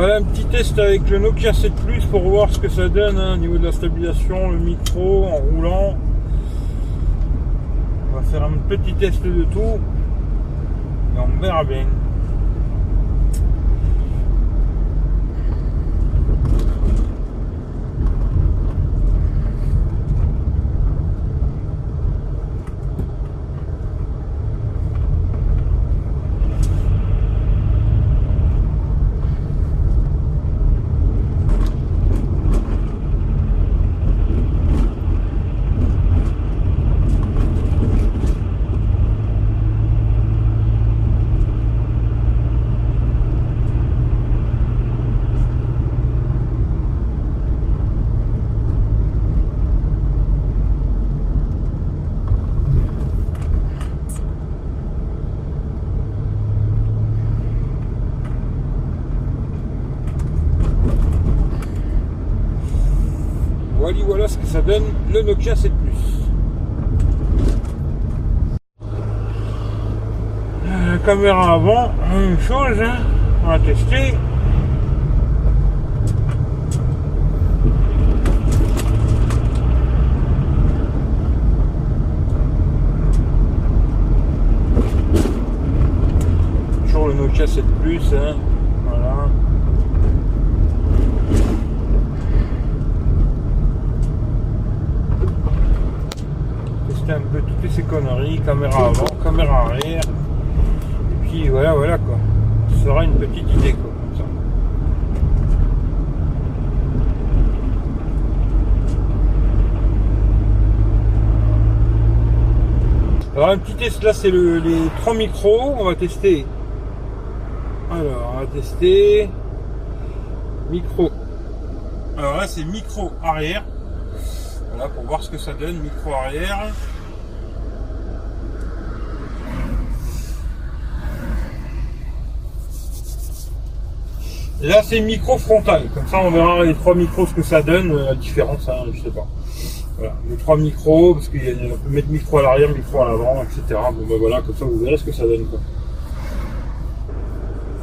Voilà un petit test avec le Nokia 7 Plus pour voir ce que ça donne hein, au niveau de la stabilisation, le micro en roulant. On va faire un petit test de tout et on verra bien. Voilà, voilà ce que ça donne le Nokia 7 Plus. La caméra avant, même chose, hein. on va tester. Toujours le Nokia 7 Plus, hein. voilà. tester un peu toutes ces conneries, caméra avant, caméra arrière, et puis voilà, voilà quoi. Ce sera une petite idée quoi. Alors un petit test là c'est le, les trois micros, on va tester. Alors on va tester micro. Alors là c'est micro arrière. Voilà, pour voir ce que ça donne, micro arrière. Là, c'est micro frontal. Comme ça, on verra les trois micros ce que ça donne, la différence, hein, je sais pas. Voilà, les trois micros, parce qu'on peut mettre micro à l'arrière, micro à l'avant, etc. Bon, ben voilà, comme ça, vous verrez ce que ça donne. Quoi.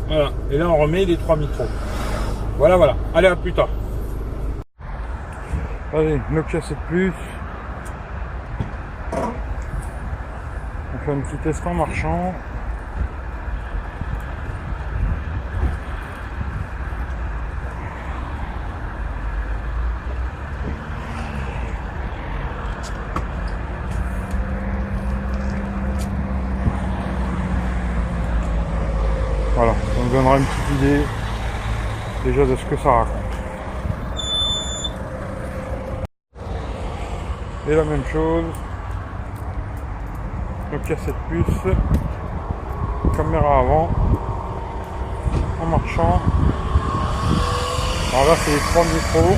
Voilà, et là, on remet les trois micros. Voilà, voilà. Allez, à plus tard. Allez, Nokia 7 Plus. On fait un petit test en marchant. Voilà, ça nous donnera une petite idée déjà de ce que ça raconte. Et la même chose. Nokia 7 Plus. Caméra avant. En marchant. Alors là c'est les trois micros.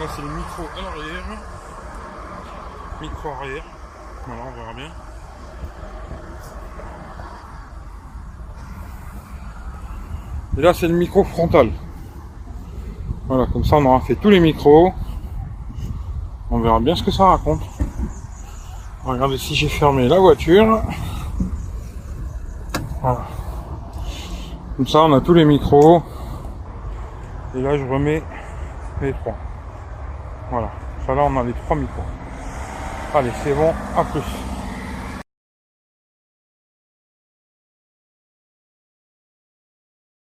Là c'est le micro à l'arrière. Micro arrière. Voilà on verra bien. Et là c'est le micro frontal. Voilà, comme ça on aura fait tous les micros. On verra bien ce que ça raconte. Regardez si j'ai fermé la voiture. Voilà. Comme ça on a tous les micros. Et là je remets les trois. Voilà. Ça là on a les trois micros. Allez, c'est bon, à plus.